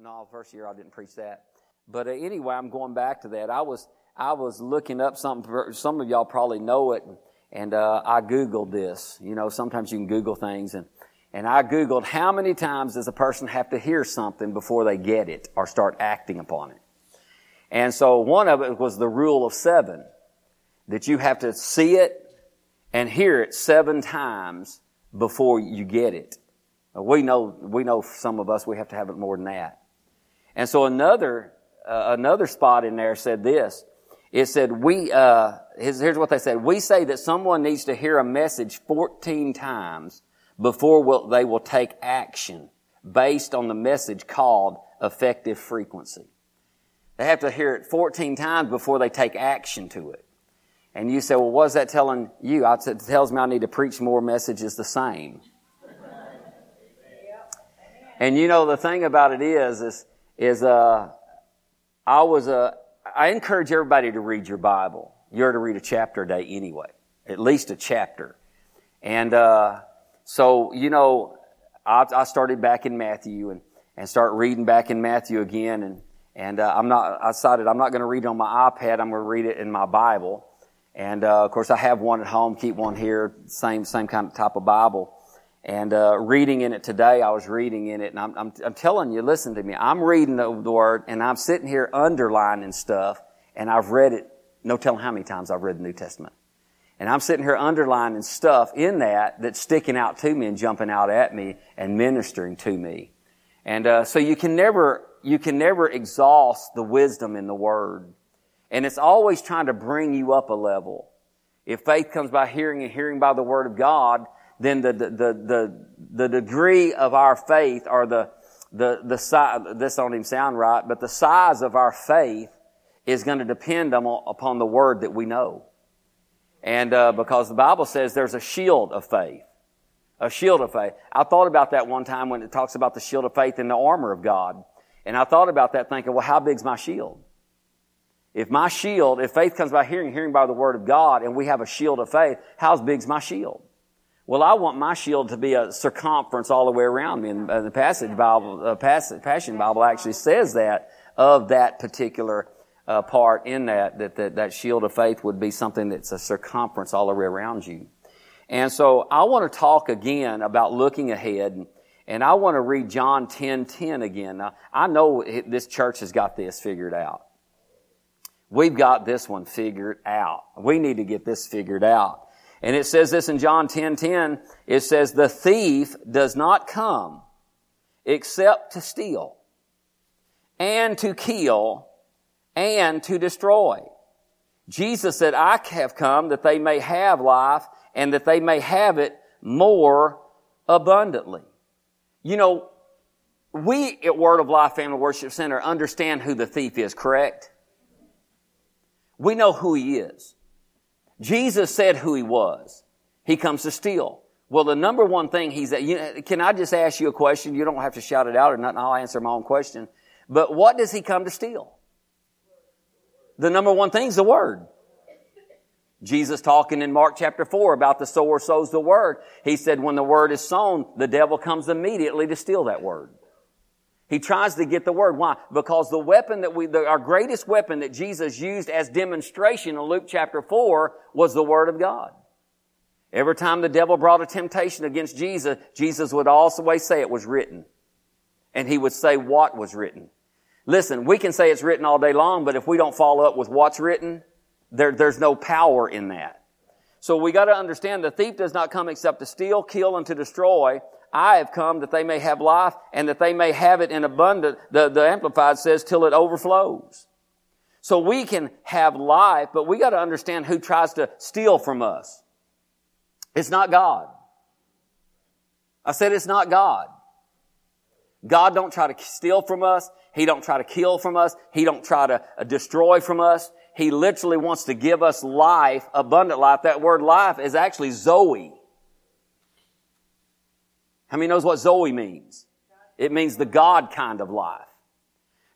no, first year I didn't preach that. But uh, anyway, I'm going back to that. I was I was looking up something. Some of y'all probably know it, and uh, I googled this. You know, sometimes you can Google things, and and I googled how many times does a person have to hear something before they get it or start acting upon it. And so one of it was the rule of seven, that you have to see it and hear it seven times before you get it. We know, we know some of us, we have to have it more than that. And so another, uh, another spot in there said this. It said, we, uh, here's what they said. We say that someone needs to hear a message 14 times before we'll, they will take action based on the message called effective frequency. They have to hear it 14 times before they take action to it. And you say, well, what is that telling you? it tells me I need to preach more messages the same. And you know, the thing about it is, is, is, uh, I was, uh, I encourage everybody to read your Bible. You're to read a chapter a day anyway. At least a chapter. And, uh, so, you know, I, I, started back in Matthew and, and start reading back in Matthew again. And, and, uh, I'm not, I decided I'm not going to read it on my iPad. I'm going to read it in my Bible. And, uh, of course I have one at home, keep one here, same, same kind of type of Bible. And uh, reading in it today, I was reading in it, and I'm, I'm, I'm telling you, listen to me. I'm reading the, the, word, and I'm sitting here underlining stuff, and I've read it. No telling how many times I've read the New Testament. And I'm sitting here underlining stuff in that that's sticking out to me and jumping out at me and ministering to me. And uh, so you can never you can never exhaust the wisdom in the Word, and it's always trying to bring you up a level. If faith comes by hearing and hearing by the Word of God, then the, the, the, the, degree of our faith or the, the, the size, this don't even sound right, but the size of our faith is going to depend on, upon the word that we know. And, uh, because the Bible says there's a shield of faith. A shield of faith. I thought about that one time when it talks about the shield of faith and the armor of God. And I thought about that thinking, well, how big's my shield? If my shield, if faith comes by hearing, hearing by the word of God, and we have a shield of faith, how big's my shield? Well, I want my shield to be a circumference all the way around me. And the passage Bible, uh, Passion Bible actually says that of that particular uh, part in that, that, that, that shield of faith would be something that's a circumference all the way around you. And so I want to talk again about looking ahead. And I want to read John 10, 10 again. Now, I know this church has got this figured out. We've got this one figured out. We need to get this figured out. And it says this in John 10, 10. It says, the thief does not come except to steal and to kill and to destroy. Jesus said, I have come that they may have life and that they may have it more abundantly. You know, we at Word of Life Family Worship Center understand who the thief is, correct? We know who he is. Jesus said who he was. He comes to steal. Well, the number one thing he's you, can I just ask you a question? You don't have to shout it out or nothing. I'll answer my own question. But what does he come to steal? The number one thing is the word. Jesus talking in Mark chapter 4 about the sower sows the word. He said when the word is sown, the devil comes immediately to steal that word. He tries to get the word. Why? Because the weapon that we, the, our greatest weapon that Jesus used as demonstration in Luke chapter 4 was the word of God. Every time the devil brought a temptation against Jesus, Jesus would always say it was written. And he would say what was written. Listen, we can say it's written all day long, but if we don't follow up with what's written, there, there's no power in that. So we got to understand the thief does not come except to steal, kill, and to destroy. I have come that they may have life and that they may have it in abundance. The, the Amplified says till it overflows. So we can have life, but we got to understand who tries to steal from us. It's not God. I said it's not God. God don't try to steal from us. He don't try to kill from us. He don't try to uh, destroy from us. He literally wants to give us life, abundant life. That word life is actually Zoe. How many knows what Zoe means? It means the God kind of life.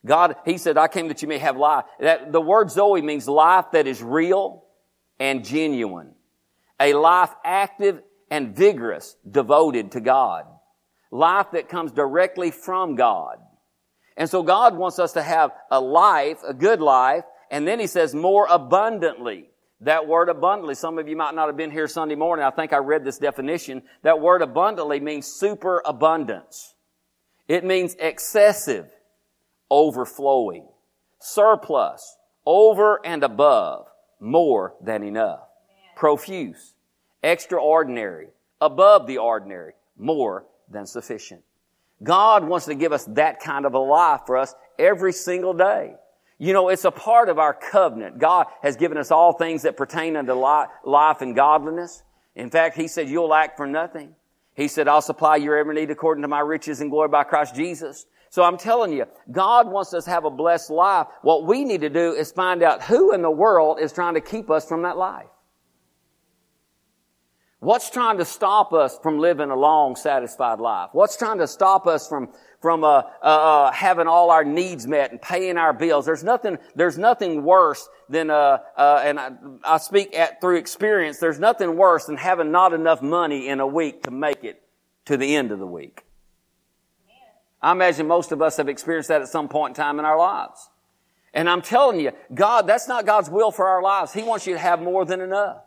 God, He said, I came that you may have life. That, the word Zoe means life that is real and genuine. A life active and vigorous, devoted to God. Life that comes directly from God. And so God wants us to have a life, a good life, and then he says more abundantly. That word abundantly, some of you might not have been here Sunday morning. I think I read this definition. That word abundantly means superabundance. It means excessive, overflowing, surplus, over and above, more than enough, profuse, extraordinary, above the ordinary, more than sufficient. God wants to give us that kind of a life for us every single day. You know, it's a part of our covenant. God has given us all things that pertain unto life and godliness. In fact, He said, you'll lack for nothing. He said, I'll supply your every need according to my riches and glory by Christ Jesus. So I'm telling you, God wants us to have a blessed life. What we need to do is find out who in the world is trying to keep us from that life. What's trying to stop us from living a long, satisfied life? What's trying to stop us from from uh, uh, uh, having all our needs met and paying our bills? There's nothing. There's nothing worse than uh, uh, and I, I speak at, through experience. There's nothing worse than having not enough money in a week to make it to the end of the week. I imagine most of us have experienced that at some point in time in our lives. And I'm telling you, God, that's not God's will for our lives. He wants you to have more than enough.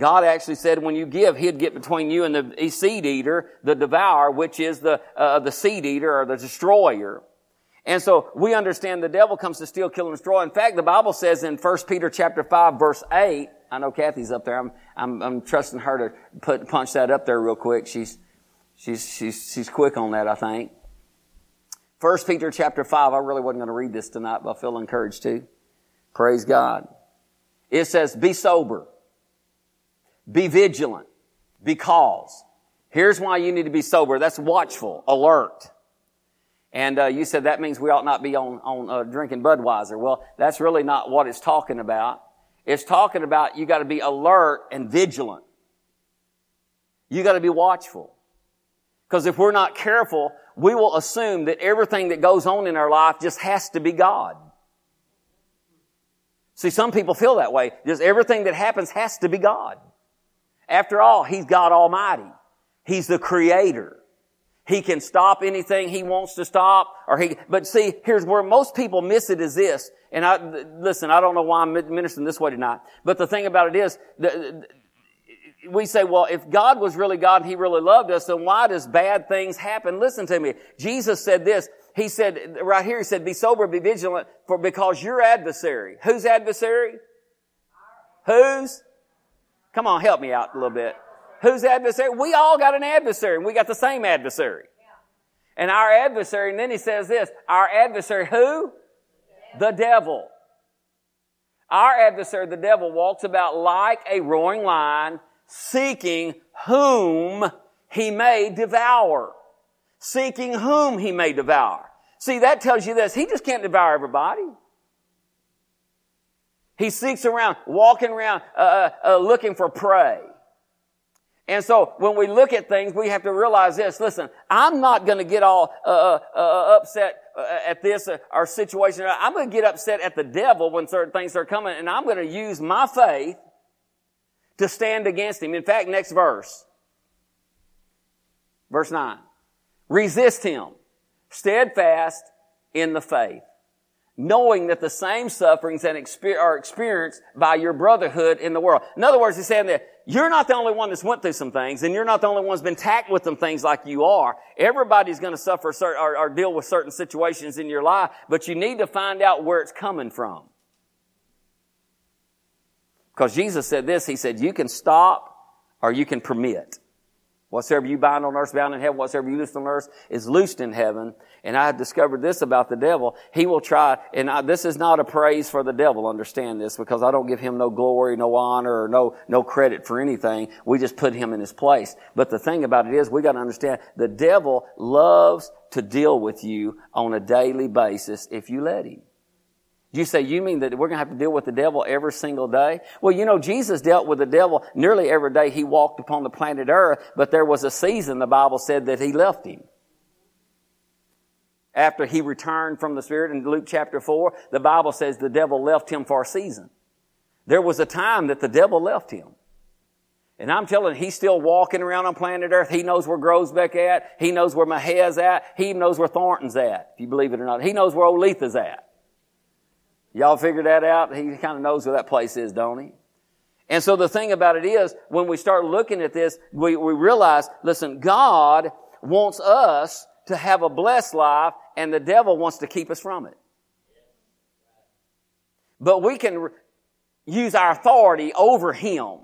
God actually said when you give, He'd get between you and the seed eater, the devourer, which is the, uh, the seed eater or the destroyer. And so we understand the devil comes to steal, kill, and destroy. In fact, the Bible says in 1 Peter chapter 5 verse 8, I know Kathy's up there. I'm, I'm, I'm trusting her to put, punch that up there real quick. She's, she's, she's, she's quick on that, I think. 1 Peter chapter 5, I really wasn't going to read this tonight, but I feel encouraged to. Praise God. It says, be sober. Be vigilant because here's why you need to be sober. That's watchful, alert. And uh, you said that means we ought not be on, on uh, drinking Budweiser. Well, that's really not what it's talking about. It's talking about you got to be alert and vigilant. You got to be watchful. Because if we're not careful, we will assume that everything that goes on in our life just has to be God. See, some people feel that way. Just everything that happens has to be God. After all, He's God Almighty. He's the Creator. He can stop anything He wants to stop, or He, but see, here's where most people miss it is this, and I, listen, I don't know why I'm ministering this way tonight, but the thing about it is, the, we say, well, if God was really God and He really loved us, then why does bad things happen? Listen to me. Jesus said this. He said, right here, He said, be sober, be vigilant, for because your adversary. Whose adversary? Whose? Come on, help me out a little bit. Who's adversary? We all got an adversary, and we got the same adversary. And our adversary, and then he says this, our adversary, who? The devil. Our adversary, the devil, walks about like a roaring lion, seeking whom he may devour. Seeking whom he may devour. See, that tells you this. He just can't devour everybody. He seeks around, walking around, uh, uh, uh, looking for prey. And so when we look at things, we have to realize this. Listen, I'm not going to get all uh, uh, uh upset at this or situation. I'm going to get upset at the devil when certain things are coming, and I'm going to use my faith to stand against him. In fact, next verse, verse nine, resist him, steadfast in the faith knowing that the same sufferings and are experienced by your brotherhood in the world. In other words, he's saying that you're not the only one that's went through some things, and you're not the only one that's been tacked with some things like you are. Everybody's going to suffer or, or deal with certain situations in your life, but you need to find out where it's coming from. Because Jesus said this, He said, you can stop or you can permit. Whatsoever you bind on earth bound in heaven, whatsoever you loose on earth is loosed in heaven. And I have discovered this about the devil. He will try, and I, this is not a praise for the devil, understand this, because I don't give him no glory, no honor, or no, no credit for anything. We just put him in his place. But the thing about it is, we gotta understand, the devil loves to deal with you on a daily basis if you let him. You say, you mean that we're going to have to deal with the devil every single day? Well, you know, Jesus dealt with the devil nearly every day he walked upon the planet earth, but there was a season, the Bible said, that he left him. After he returned from the Spirit in Luke chapter 4, the Bible says the devil left him for a season. There was a time that the devil left him. And I'm telling you, he's still walking around on planet Earth. He knows where Groesbeck at. He knows where Mexia's at. He knows where Thornton's at, if you believe it or not. He knows where Oletha's at. Y'all figured that out? He kind of knows where that place is, don't he? And so the thing about it is, when we start looking at this, we, we realize, listen, God wants us to have a blessed life, and the devil wants to keep us from it. But we can use our authority over him.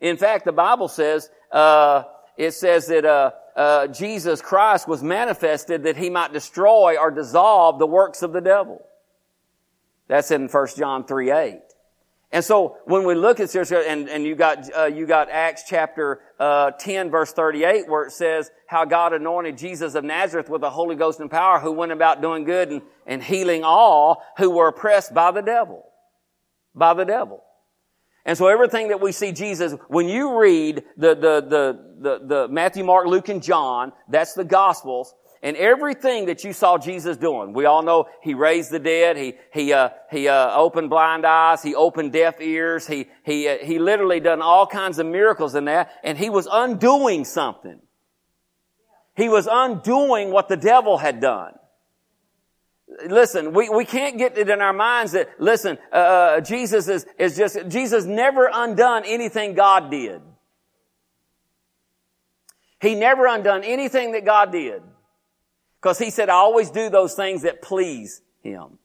In fact, the Bible says, uh, it says that uh, uh, Jesus Christ was manifested that he might destroy or dissolve the works of the devil. That's in 1 John 3 8. And so when we look at this, and, and you got uh, you got Acts chapter uh, 10 verse 38 where it says how God anointed Jesus of Nazareth with the Holy Ghost and power who went about doing good and, and healing all who were oppressed by the devil. By the devil. And so everything that we see Jesus, when you read the, the, the, the, the Matthew, Mark, Luke, and John, that's the Gospels, and everything that you saw Jesus doing. We all know He raised the dead. He, He, uh, He, uh, opened blind eyes. He opened deaf ears. He, He, uh, He literally done all kinds of miracles in that. And He was undoing something. He was undoing what the devil had done. Listen, we, we can't get it in our minds that, listen, uh, uh Jesus is, is just, Jesus never undone anything God did. He never undone anything that God did. Because he said, I always do those things that please him.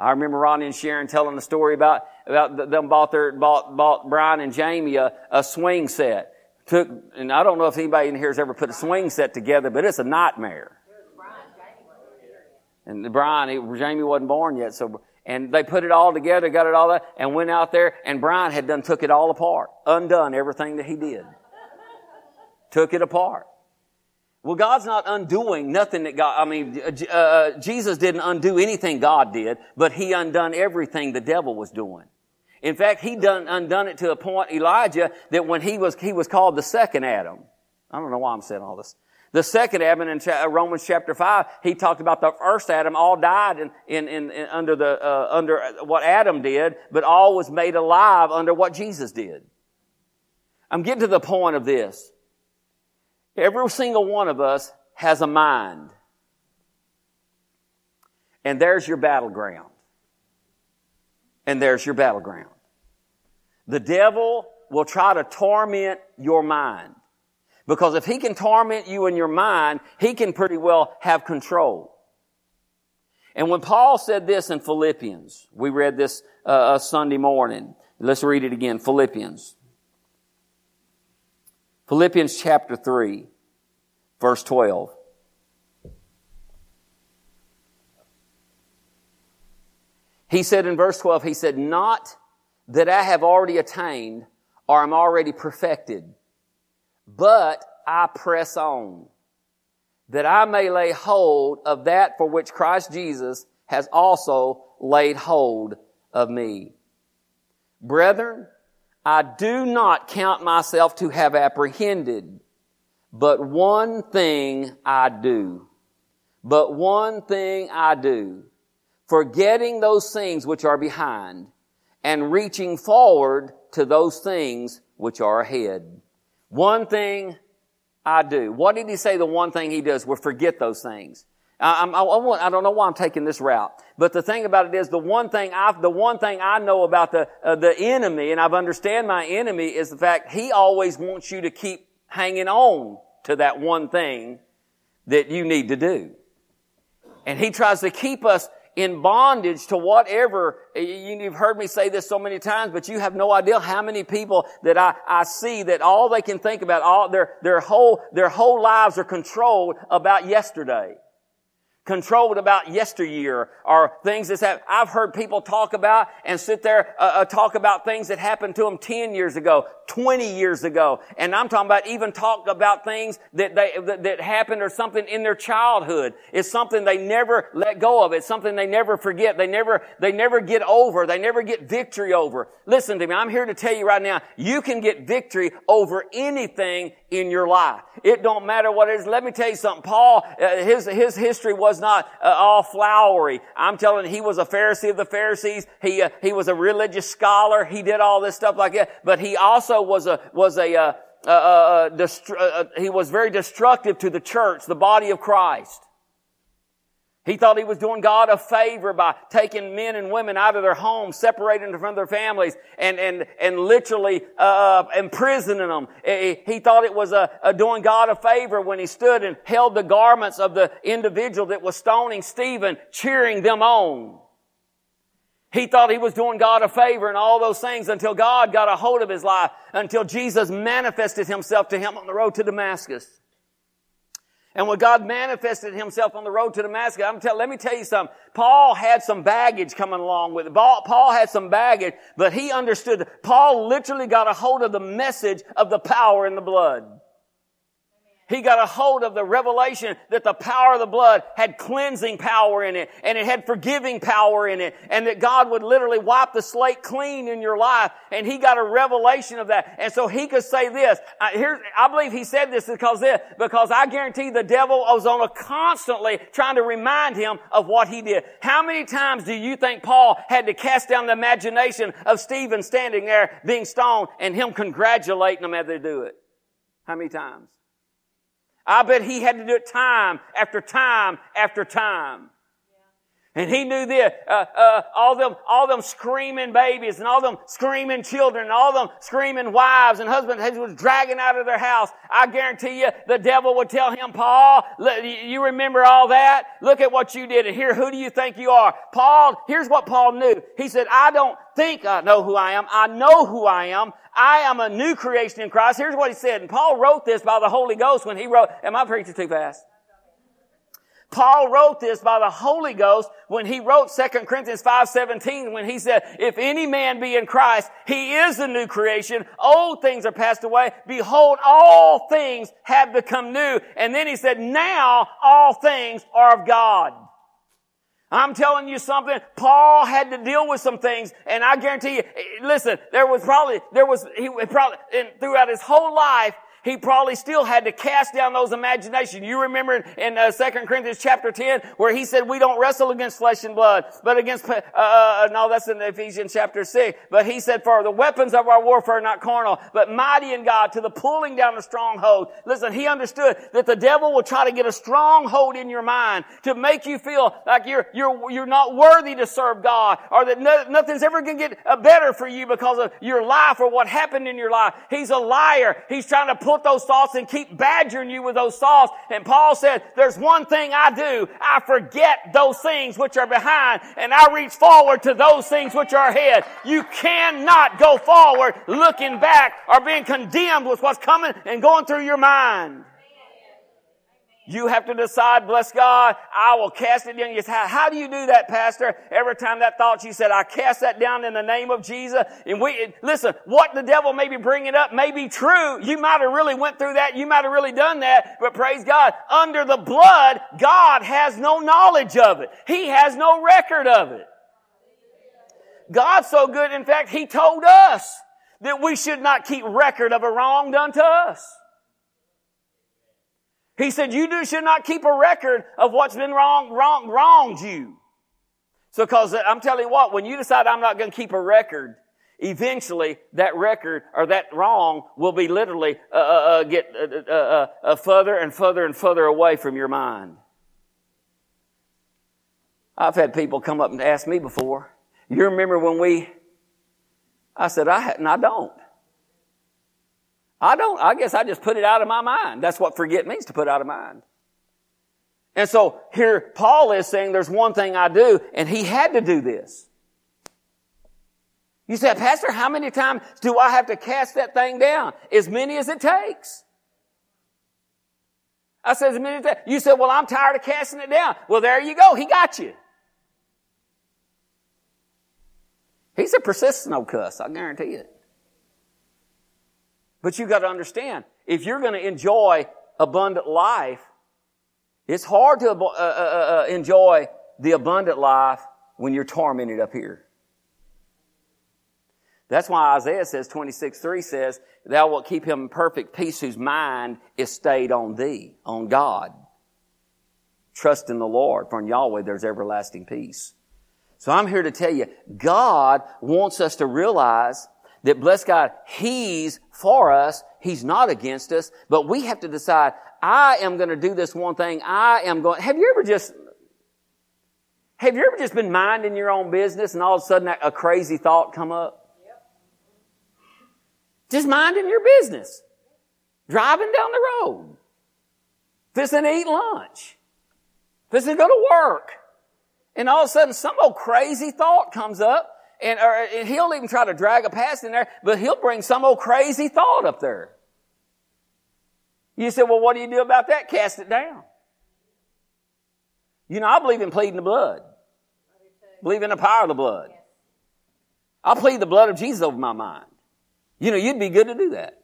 I remember Ronnie and Sharon telling a story about, about them bought their, bought, bought Brian and Jamie a, a swing set. Took, and I don't know if anybody in here has ever put a swing set together, but it's a nightmare. And Brian, Jamie wasn't born yet, so, and they put it all together, got it all that, and went out there, and Brian had done took it all apart, undone everything that he did. took it apart. Well, God's not undoing nothing that God, I mean, uh, uh, Jesus didn't undo anything God did, but He undone everything the devil was doing. In fact, He done, undone it to a point, Elijah, that when he was, he was called the second Adam. I don't know why I'm saying all this. The second Adam in uh, Romans chapter 5, he talked about the first Adam all died in, in, in, in under the, uh, under what Adam did, but all was made alive under what Jesus did. I'm getting to the point of this. Every single one of us has a mind. And there's your battleground. And there's your battleground. The devil will try to torment your mind. Because if he can torment you in your mind, he can pretty well have control. And when Paul said this in Philippians, we read this uh, Sunday morning. Let's read it again. Philippians. Philippians chapter 3, verse 12. He said in verse 12, he said, Not that I have already attained or am already perfected, but I press on, that I may lay hold of that for which Christ Jesus has also laid hold of me. Brethren, I do not count myself to have apprehended, but one thing I do. But one thing I do. Forgetting those things which are behind and reaching forward to those things which are ahead. One thing I do. What did he say the one thing he does? Well, forget those things. I, I, I, I, don't know why I'm taking this route, but the thing about it is the one thing I, the one thing I know about the, uh, the enemy, and I've understand my enemy is the fact he always wants you to keep hanging on to that one thing that you need to do. And he tries to keep us in bondage to whatever. You've heard me say this so many times, but you have no idea how many people that I, I see that all they can think about, all their, their whole, their whole lives are controlled about yesterday controlled about yesteryear or things that have, I've heard people talk about and sit there uh, uh, talk about things that happened to them 10 years ago, 20 years ago. And I'm talking about even talk about things that they, that, that happened or something in their childhood. It's something they never let go of. It's something they never forget. They never, they never get over. They never get victory over. Listen to me. I'm here to tell you right now, you can get victory over anything in your life. It don't matter what it is. Let me tell you something. Paul, uh, his, his history was not uh, all flowery. I'm telling you, he was a Pharisee of the Pharisees. He, uh, he was a religious scholar. He did all this stuff like that. But he also was a, was a, uh, uh, uh, uh, he was very destructive to the church, the body of Christ. He thought he was doing God a favor by taking men and women out of their homes, separating them from their families, and and and literally uh, uh imprisoning them. He thought it was a, a, doing God a favor when he stood and held the garments of the individual that was stoning Stephen, cheering them on. He thought he was doing God a favor and all those things until God got a hold of his life, until Jesus manifested himself to him on the road to Damascus. And when God manifested himself on the road to Damascus, I'm tell, let me tell you something. Paul had some baggage coming along with it. Paul had some baggage, but he understood. Paul literally got a hold of the message of the power in the blood. He got a hold of the revelation that the power of the blood had cleansing power in it and it had forgiving power in it and that God would literally wipe the slate clean in your life and he got a revelation of that. And so he could say this. I, here, I believe he said this because this, because I guarantee the devil was on a constantly trying to remind him of what he did. How many times do you think Paul had to cast down the imagination of Stephen standing there being stoned and him congratulating them as they do it? How many times? I bet he had to do it time after time after time. And he knew this, uh, uh, all them, all them screaming babies and all them screaming children and all them screaming wives and husbands he was dragging out of their house. I guarantee you the devil would tell him, Paul, you remember all that? Look at what you did and here, who do you think you are? Paul, here's what Paul knew. He said, I don't think I know who I am. I know who I am. I am a new creation in Christ. Here's what he said. And Paul wrote this by the Holy Ghost when he wrote, am I preaching too fast? Paul wrote this by the Holy Ghost when he wrote 2 Corinthians 5:17 when he said, "If any man be in Christ, he is a new creation. Old things are passed away. Behold, all things have become new." And then he said, "Now all things are of God." I'm telling you something. Paul had to deal with some things, and I guarantee you. Eh, listen, there was probably there was he probably throughout his whole life he probably still had to cast down those imaginations. You remember in uh, 2 Corinthians chapter 10 where he said we don't wrestle against flesh and blood, but against, uh, uh, no, that's in Ephesians chapter 6. But he said for the weapons of our warfare are not carnal, but mighty in God to the pulling down of strongholds. Listen, he understood that the devil will try to get a stronghold in your mind to make you feel like you're, you're, you're not worthy to serve God or that no, nothing's ever going to get uh, better for you because of your life or what happened in your life. He's a liar. He's trying to pull those thoughts and keep badgering you with those thoughts. And Paul said, there's one thing I do. I forget those things which are behind and I reach forward to those things which are ahead. You cannot go forward looking back or being condemned with what's coming and going through your mind. You have to decide, bless God, I will cast it down. Yes, how, how do you do that, Pastor? Every time that thought, you said, I cast that down in the name of Jesus. And we, listen, what the devil may be bringing up may be true. You might have really went through that. You might have really done that. But praise God, under the blood, God has no knowledge of it. He has no record of it. God's so good, in fact, He told us that we should not keep record of a wrong done to us. He said, you do, should not keep a record of what's been wrong, wrong, wronged you. So cause I'm telling you what, when you decide I'm not going to keep a record, eventually that record or that wrong will be literally uh, uh, uh get uh, uh, uh, further and further and further away from your mind. I've had people come up and ask me before. You remember when we? I said I and I don't. I don't, I guess I just put it out of my mind. That's what forget means to put out of mind. And so here Paul is saying there's one thing I do, and he had to do this. You said, Pastor, how many times do I have to cast that thing down? As many as it takes. I said, as many as it You said, well, I'm tired of casting it down. Well, there you go. He got you. He's a persistent old cuss, I guarantee it. But you got to understand, if you're going to enjoy abundant life, it's hard to uh, uh, uh, uh, enjoy the abundant life when you're tormented up here. That's why Isaiah says, 26, 3 says, Thou wilt keep him in perfect peace whose mind is stayed on thee, on God. Trust in the Lord, for in Yahweh there's everlasting peace. So I'm here to tell you, God wants us to realize that bless God, He's for us. He's not against us. But we have to decide, I am going to do this one thing. I am going, have you ever just, have you ever just been minding your own business and all of a sudden a crazy thought come up? Yep. Just minding your business. Driving down the road. Fixing to eat lunch. Fixing to go to work. And all of a sudden some old crazy thought comes up and, or, and he'll even try to drag a past in there, but he'll bring some old crazy thought up there. You say, well, what do you do about that? Cast it down. You know, I believe in pleading the blood. Believe in the power of the blood. I'll plead the blood of Jesus over my mind. You know, you'd be good to do that.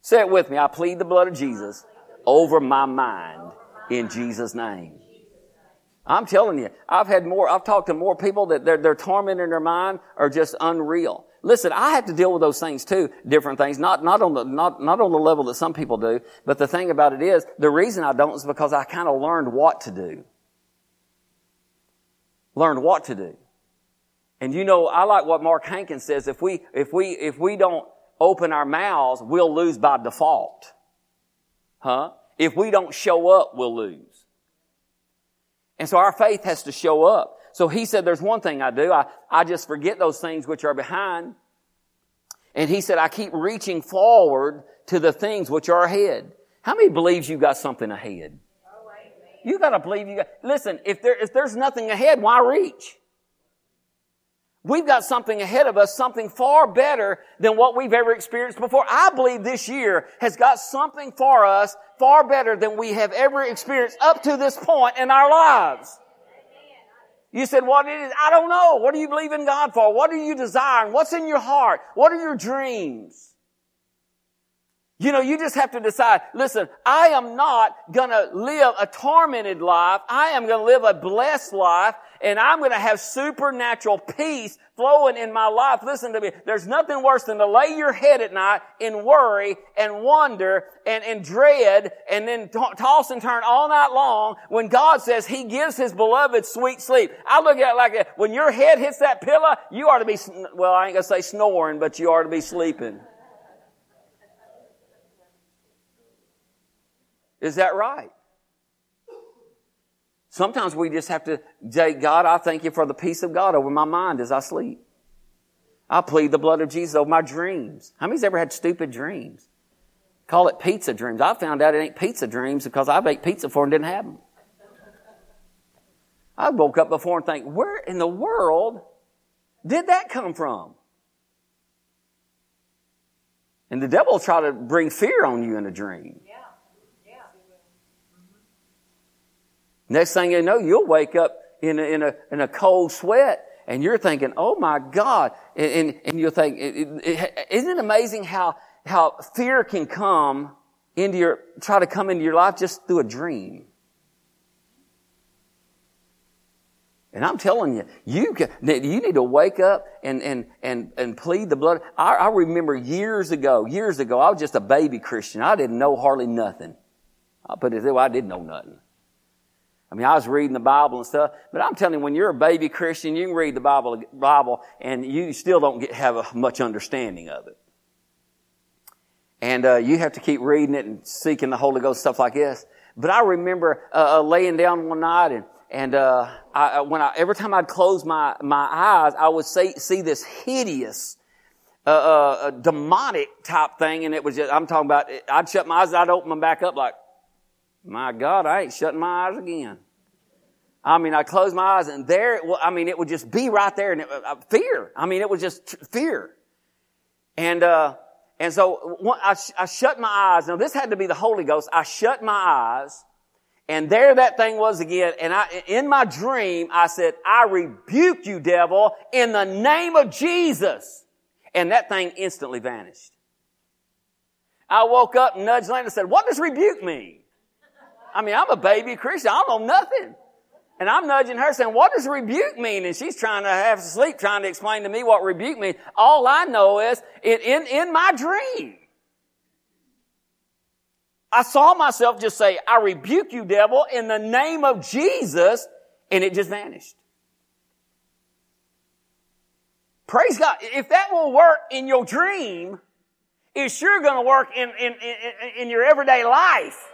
Say it with me. I plead the blood of Jesus over my mind in Jesus' name. I'm telling you, I've had more, I've talked to more people that their, their torment in their mind are just unreal. Listen, I have to deal with those things too, different things, not, not on the, not, not on the level that some people do, but the thing about it is, the reason I don't is because I kind of learned what to do. Learned what to do. And you know, I like what Mark Hankins says, if we, if we, if we don't open our mouths, we'll lose by default. Huh? If we don't show up, we'll lose. And so our faith has to show up. So he said, there's one thing I do. I, I just forget those things which are behind. And he said, I keep reaching forward to the things which are ahead. How many believes you got something ahead? You gotta believe you got, listen, if there, if there's nothing ahead, why reach? We've got something ahead of us, something far better than what we've ever experienced before. I believe this year has got something for us far better than we have ever experienced up to this point in our lives. You said, what it is? I don't know. What do you believe in God for? What are you desiring? What's in your heart? What are your dreams? You know, you just have to decide, listen, I am not gonna live a tormented life. I am gonna live a blessed life and I'm gonna have supernatural peace flowing in my life. Listen to me. There's nothing worse than to lay your head at night in worry and wonder and, and dread and then t- toss and turn all night long when God says He gives His beloved sweet sleep. I look at it like that. When your head hits that pillow, you ought to be, well, I ain't gonna say snoring, but you ought to be sleeping. Is that right? Sometimes we just have to say, God, I thank you for the peace of God over my mind as I sleep. I plead the blood of Jesus over my dreams. How many's ever had stupid dreams? Call it pizza dreams. I found out it ain't pizza dreams because I've ate pizza for and didn't have them. I woke up before and think, where in the world did that come from? And the devil will try to bring fear on you in a dream. Next thing you know, you'll wake up in a, in a, in a cold sweat and you're thinking, oh my God. And, and, and you'll think, isn't it amazing how, how fear can come into your, try to come into your life just through a dream? And I'm telling you, you can, you need to wake up and, and, and, and plead the blood. I, I remember years ago, years ago, I was just a baby Christian. I didn't know hardly nothing. I'll put it way, I didn't know nothing. I mean, I was reading the Bible and stuff, but I'm telling you, when you're a baby Christian, you can read the Bible, Bible, and you still don't get, have much understanding of it. And uh, you have to keep reading it and seeking the Holy Ghost, stuff like this. But I remember uh, uh, laying down one night, and and uh, I, when I, every time I'd close my my eyes, I would see see this hideous. Uh, uh, demonic type thing, and it was just, I'm talking about, I'd shut my eyes, I'd open them back up like, my God, I ain't shutting my eyes again. I mean, I closed my eyes and there, well, I mean, it would just be right there and it, uh, fear. I mean, it was just fear. And, uh, and so I, I shut my eyes. Now this had to be the Holy Ghost. I shut my eyes and there that thing was again. And I, in my dream, I said, I rebuke you, devil, in the name of Jesus. And that thing instantly vanished. I woke up nudged Lana and said, what does rebuke mean? I mean, I'm a baby Christian. I don't know nothing. And I'm nudging her saying, what does rebuke mean? And she's trying to have sleep, trying to explain to me what rebuke means. All I know is in, in, in my dream, I saw myself just say, I rebuke you, devil, in the name of Jesus, and it just vanished. Praise God. If that will work in your dream, it's sure going to work in, in, in, in your everyday life.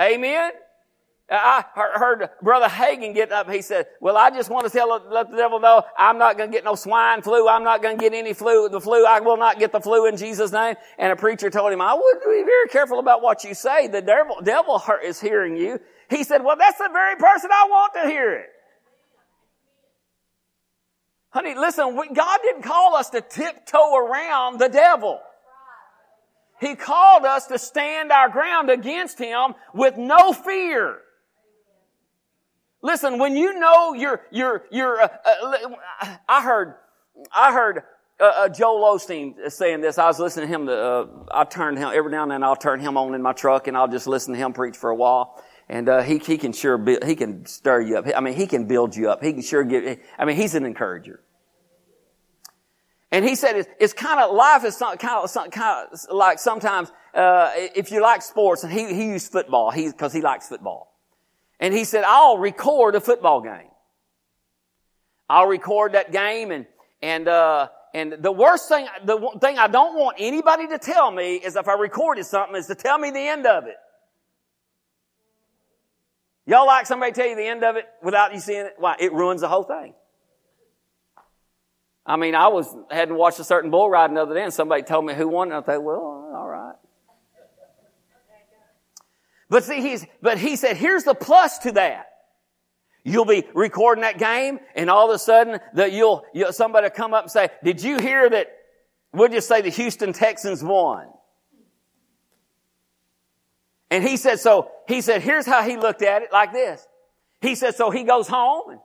Amen. I heard Brother Hagin get up. He said, well, I just want to tell, let the devil know I'm not going to get no swine flu. I'm not going to get any flu, the flu. I will not get the flu in Jesus' name. And a preacher told him, I would be very careful about what you say. The devil, devil is hearing you. He said, well, that's the very person I want to hear it. Honey, listen, God didn't call us to tiptoe around the devil. He called us to stand our ground against him with no fear. Listen, when you know you're, you're, you're, uh, uh, I heard, I heard uh, uh, Joel Osteen saying this. I was listening to him. Uh, I turned him every now and then. I'll turn him on in my truck, and I'll just listen to him preach for a while. And uh, he he can sure build, he can stir you up. I mean, he can build you up. He can sure give. I mean, he's an encourager. And he said it's, it's kind of life is some, kind of some, kind of like sometimes uh, if you like sports, and he he used football. He because he likes football. And he said, I'll record a football game. I'll record that game and, and, uh, and the worst thing, the thing I don't want anybody to tell me is if I recorded something is to tell me the end of it. Y'all like somebody tell you the end of it without you seeing it? Why? It ruins the whole thing. I mean, I was, hadn't watched a certain bull ride the other day and somebody told me who won and I thought, well, all right. But see, he's, but he said, here's the plus to that. You'll be recording that game and all of a sudden that you'll, you'll, somebody come up and say, did you hear that, we'll just say the Houston Texans won. And he said, so, he said, here's how he looked at it like this. He said, so he goes home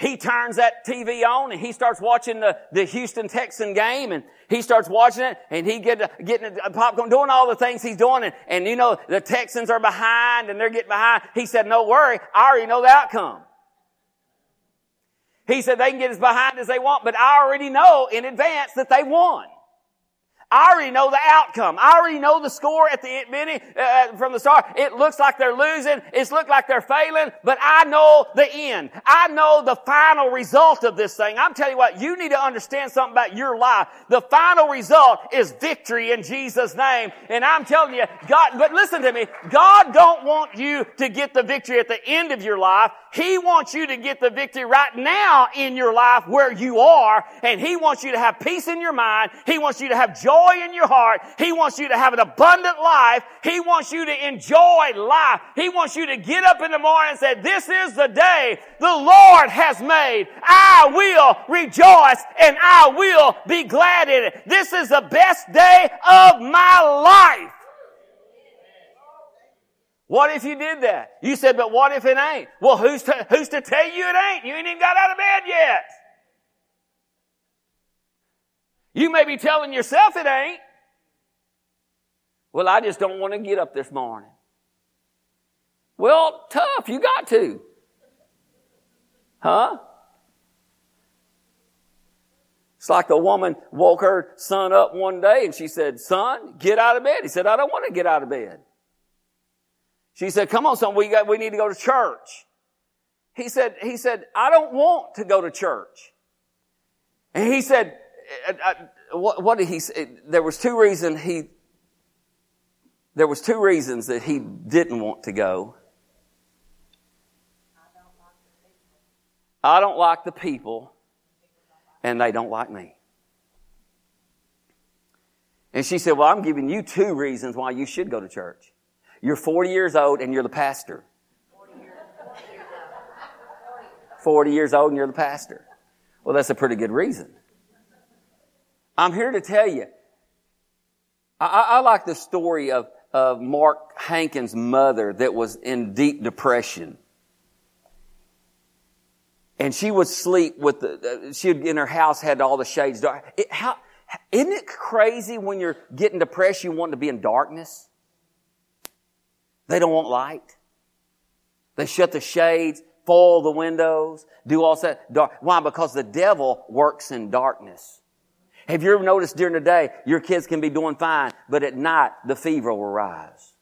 he turns that TV on and he starts watching the, the Houston Texan game and he starts watching it and he get getting a popcorn, doing all the things he's doing and, and you know, the Texans are behind and they're getting behind. He said, no worry, I already know the outcome. He said they can get as behind as they want, but I already know in advance that they won. I already know the outcome. I already know the score at the beginning, uh, from the start. It looks like they're losing. It's looked like they're failing, but I know the end. I know the final result of this thing. I'm telling you what, you need to understand something about your life. The final result is victory in Jesus' name. And I'm telling you, God, but listen to me, God don't want you to get the victory at the end of your life. He wants you to get the victory right now in your life where you are, and He wants you to have peace in your mind. He wants you to have joy joy in your heart. He wants you to have an abundant life. He wants you to enjoy life. He wants you to get up in the morning and say, this is the day the Lord has made. I will rejoice and I will be glad in it. This is the best day of my life. What if you did that? You said, but what if it ain't? Well, who's to, who's to tell you it ain't? You ain't even got out of bed yet. You may be telling yourself it ain't. Well, I just don't want to get up this morning. Well, tough. You got to. Huh? It's like the woman woke her son up one day and she said, son, get out of bed. He said, I don't want to get out of bed. She said, come on, son, we got, we need to go to church. He said, he said, I don't want to go to church. And he said, Uh, what, what did he say? There was two reasons he, there was two reasons that he didn't want to go. I don't like the people, and they don't like me. And she said, Well, I'm giving you two reasons why you should go to church. You're 40 years old and you're the pastor. 40 years old and you're the pastor. Well, that's a pretty good reason. I'm here to tell you. I, I like the story of, of Mark Hankins' mother that was in deep depression. And she would sleep with the, she in her house had all the shades dark. It, how, isn't it crazy when you're getting depressed, you want to be in darkness? They don't want light. They shut the shades, foil the windows, do all that dark. Why? Because the devil works in darkness. Have you ever noticed during the day, your kids can be doing fine, but at night, the fever will rise?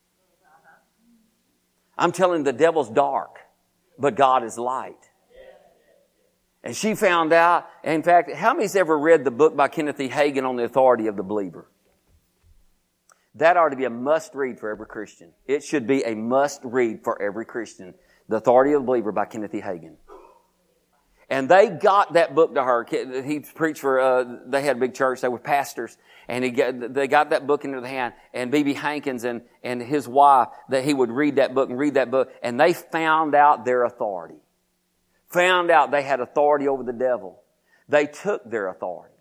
I'm telling you, the devil's dark, but God is light. And she found out, in fact, how many's ever read the book by Kenneth E. Hagin on the authority of the believer? That ought to be a must read for every Christian. It should be a must read for every Christian. The Authority of the Believer by Kenneth E. Hagin. And they got that book to her. He preached for, uh, they had a big church. They were pastors. And he got, they got that book into the hand. And B.B. Hankins and, and his wife, that he would read that book and read that book. And they found out their authority. Found out they had authority over the devil. They took their authority.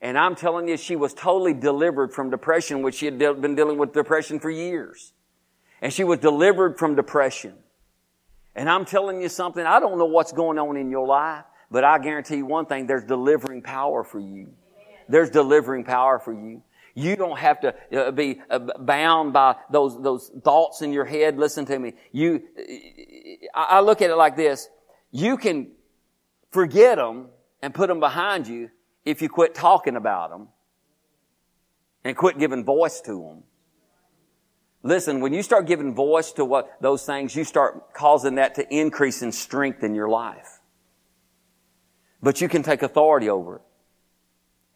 And I'm telling you, she was totally delivered from depression, which she had been dealing with depression for years. And she was delivered from depression. And I'm telling you something, I don't know what's going on in your life, but I guarantee you one thing, there's delivering power for you. There's delivering power for you. You don't have to uh, be uh, bound by those, those thoughts in your head. Listen to me. You, I look at it like this. You can forget them and put them behind you if you quit talking about them and quit giving voice to them. Listen, when you start giving voice to what those things, you start causing that to increase in strength in your life. But you can take authority over it.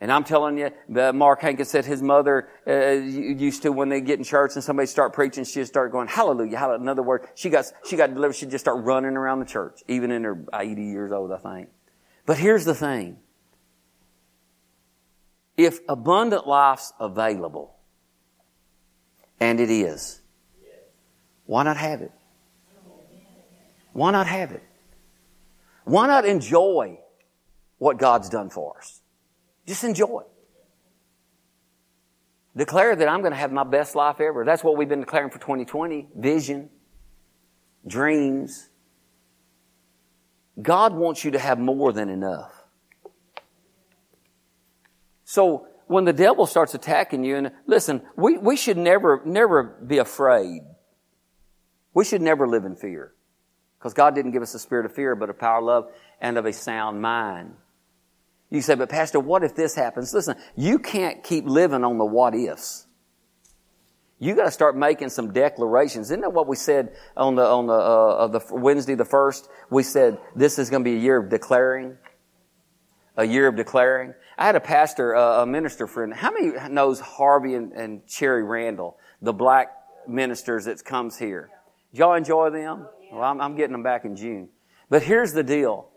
And I'm telling you, Mark Hankins said his mother uh, used to when they get in church and somebody start preaching, she'd start going, hallelujah, hallelujah. In other words, she got, she got delivered, she'd just start running around the church, even in her 80 years old, I think. But here's the thing. If abundant life's available, and it is, why not have it? Why not have it? Why not enjoy what God's done for us? Just enjoy it. Declare that I'm going to have my best life ever. That's what we've been declaring for 2020. Vision, dreams. God wants you to have more than enough. So when the devil starts attacking you, and listen, we, we should never, never be afraid. We should never live in fear. Because God didn't give us a spirit of fear, but a power, of love, and of a sound mind. You say, but Pastor, what if this happens? Listen, you can't keep living on the what ifs. You got to start making some declarations. Isn't that what we said on the on the uh, of the Wednesday the first? We said this is going to be a year of declaring, a year of declaring. I had a pastor, uh, a minister friend. How many knows Harvey and, and Cherry Randall, the black ministers that comes here? y'all enjoy them? Well, I'm, I'm getting them back in June. But here's the deal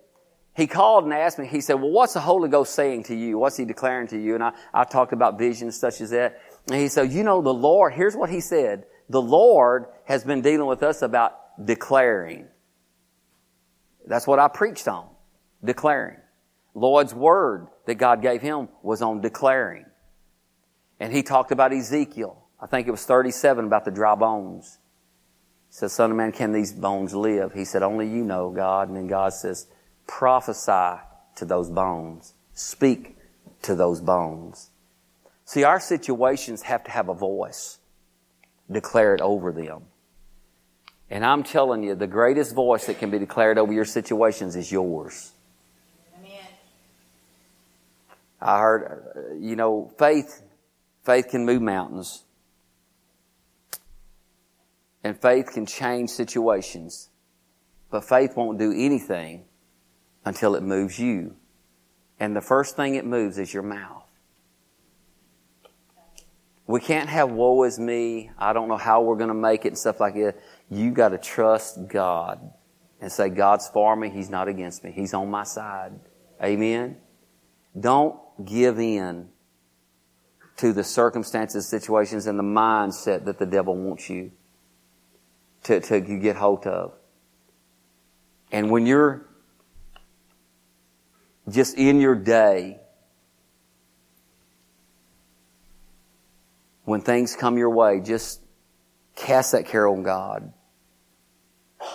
he called and asked me, he said, well, what's the Holy Ghost saying to you? What's he declaring to you? And I, I talked about visions such as that. And he said, you know, the Lord, here's what he said. The Lord has been dealing with us about declaring. That's what I preached on. Declaring. Lord's word that God gave him was on declaring. And he talked about Ezekiel. I think it was 37 about the dry bones. He said, son of man, can these bones live? He said, only you know, God. And then God says, prophesy to those bones. Speak to those bones. See, our situations have to have a voice. Declare it over them. And I'm telling you, the greatest voice that can be declared over your situations is yours. Amen. I heard, uh, you know, faith, faith can move mountains. And faith can change situations. But faith won't do anything until it moves you. And the first thing it moves is your mouth. We can't have woe is me. I don't know how we're going to make it and stuff like that. You got to trust God and say, God's for me. He's not against me. He's on my side. Amen. Don't give in to the circumstances, situations, and the mindset that the devil wants you to, to get hold of. And when you're just in your day, when things come your way, just cast that care on God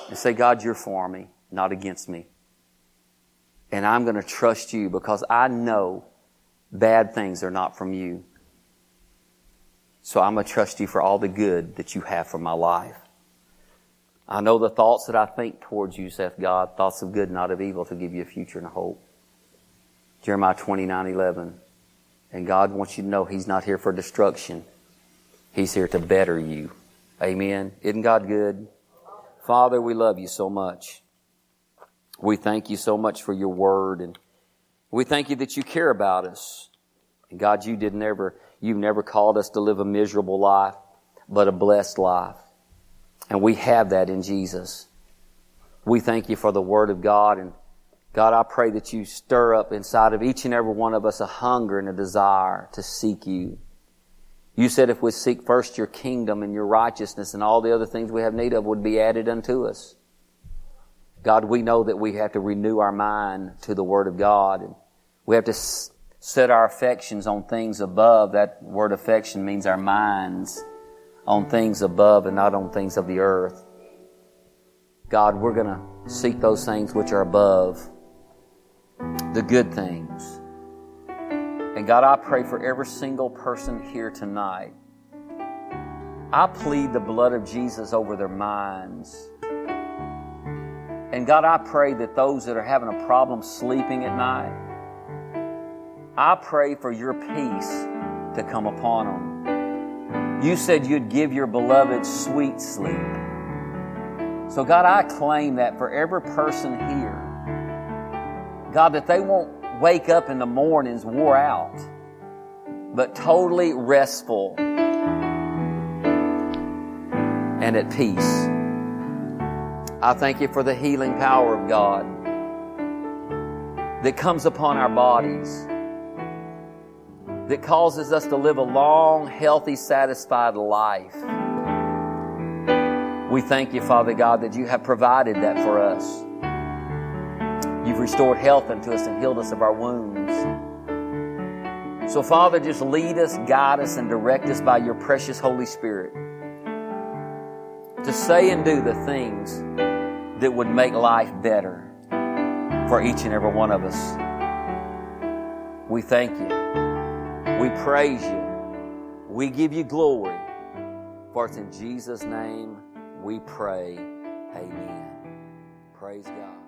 and say, God, you're for me, not against me. And I'm going to trust you because I know bad things are not from you. So I'm going to trust you for all the good that you have for my life. I know the thoughts that I think towards you, saith God, thoughts of good, not of evil, to give you a future and a hope. Jeremiah 29 11. And God wants you to know He's not here for destruction. He's here to better you. Amen. Isn't God good? Father, we love you so much. We thank you so much for your word and we thank you that you care about us. And God, you did never, you've never called us to live a miserable life, but a blessed life. And we have that in Jesus. We thank you for the Word of God. And God, I pray that you stir up inside of each and every one of us a hunger and a desire to seek you. You said if we seek first your kingdom and your righteousness and all the other things we have need of would be added unto us. God, we know that we have to renew our mind to the Word of God. We have to set our affections on things above. That word affection means our minds on things above and not on things of the earth. God, we're going to seek those things which are above, the good things. And God, I pray for every single person here tonight. I plead the blood of Jesus over their minds. And God, I pray that those that are having a problem sleeping at night, I pray for your peace to come upon them. You said you'd give your beloved sweet sleep. So, God, I claim that for every person here. God, that they won't wake up in the mornings wore out, but totally restful and at peace. I thank you for the healing power of God that comes upon our bodies, that causes us to live a long, healthy, satisfied life. We thank you, Father God, that you have provided that for us. You've restored health unto us and healed us of our wounds. So, Father, just lead us, guide us, and direct us by your precious Holy Spirit to say and do the things that would make life better for each and every one of us. We thank you. We praise you. We give you glory. For it's in Jesus' name we pray. Amen. Praise God.